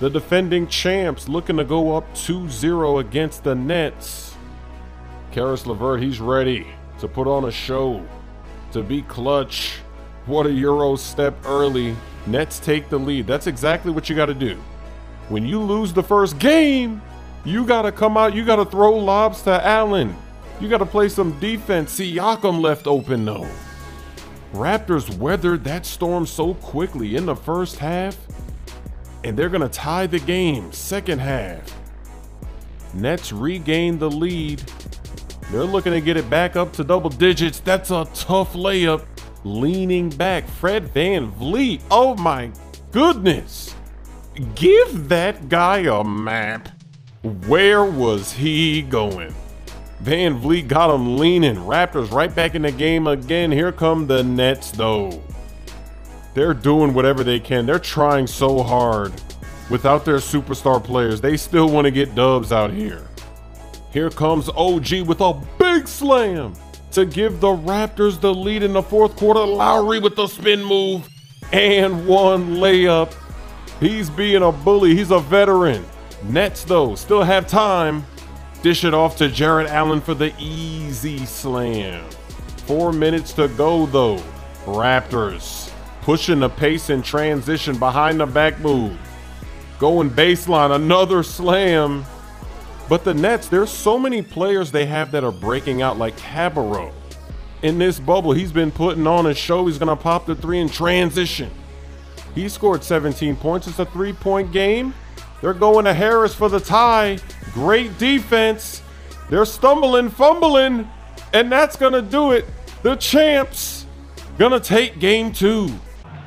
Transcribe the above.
The defending champs looking to go up 2-0 against the Nets. Caris LeVert, he's ready to put on a show, to be clutch. What a Euro step early. Nets take the lead. That's exactly what you got to do. When you lose the first game, you got to come out, you got to throw lobs to Allen. You got to play some defense. See, Siakam left open though. Raptors weathered that storm so quickly in the first half, and they're going to tie the game second half. Nets regain the lead. They're looking to get it back up to double digits. That's a tough layup. Leaning back, Fred VanVleet. Oh my goodness. Give that guy a map. Where was he going? VanVleet got him leaning. Raptors right back in the game again. Here come the Nets, though. They're doing whatever they can. They're trying so hard. Without their superstar players, they still want to get dubs out here. Here comes OG with a big slam to give the Raptors the lead in the fourth quarter. Lowry with the spin move and one layup. He's being a bully. He's a veteran. Nets, though, still have time. Dish it off to Jarrett Allen for the easy slam. Four minutes to go, though. Raptors pushing the pace in transition behind the back move. Going baseline, another slam. But the Nets, there's so many players they have that are breaking out, like Cabarrot. In this bubble, he's been putting on a show. He's going to pop the three in transition. He scored 17 points. It's a three point game. They're going to Harris for the tie. Great defense. They're stumbling, fumbling, and that's going to do it. The champs going to take game two.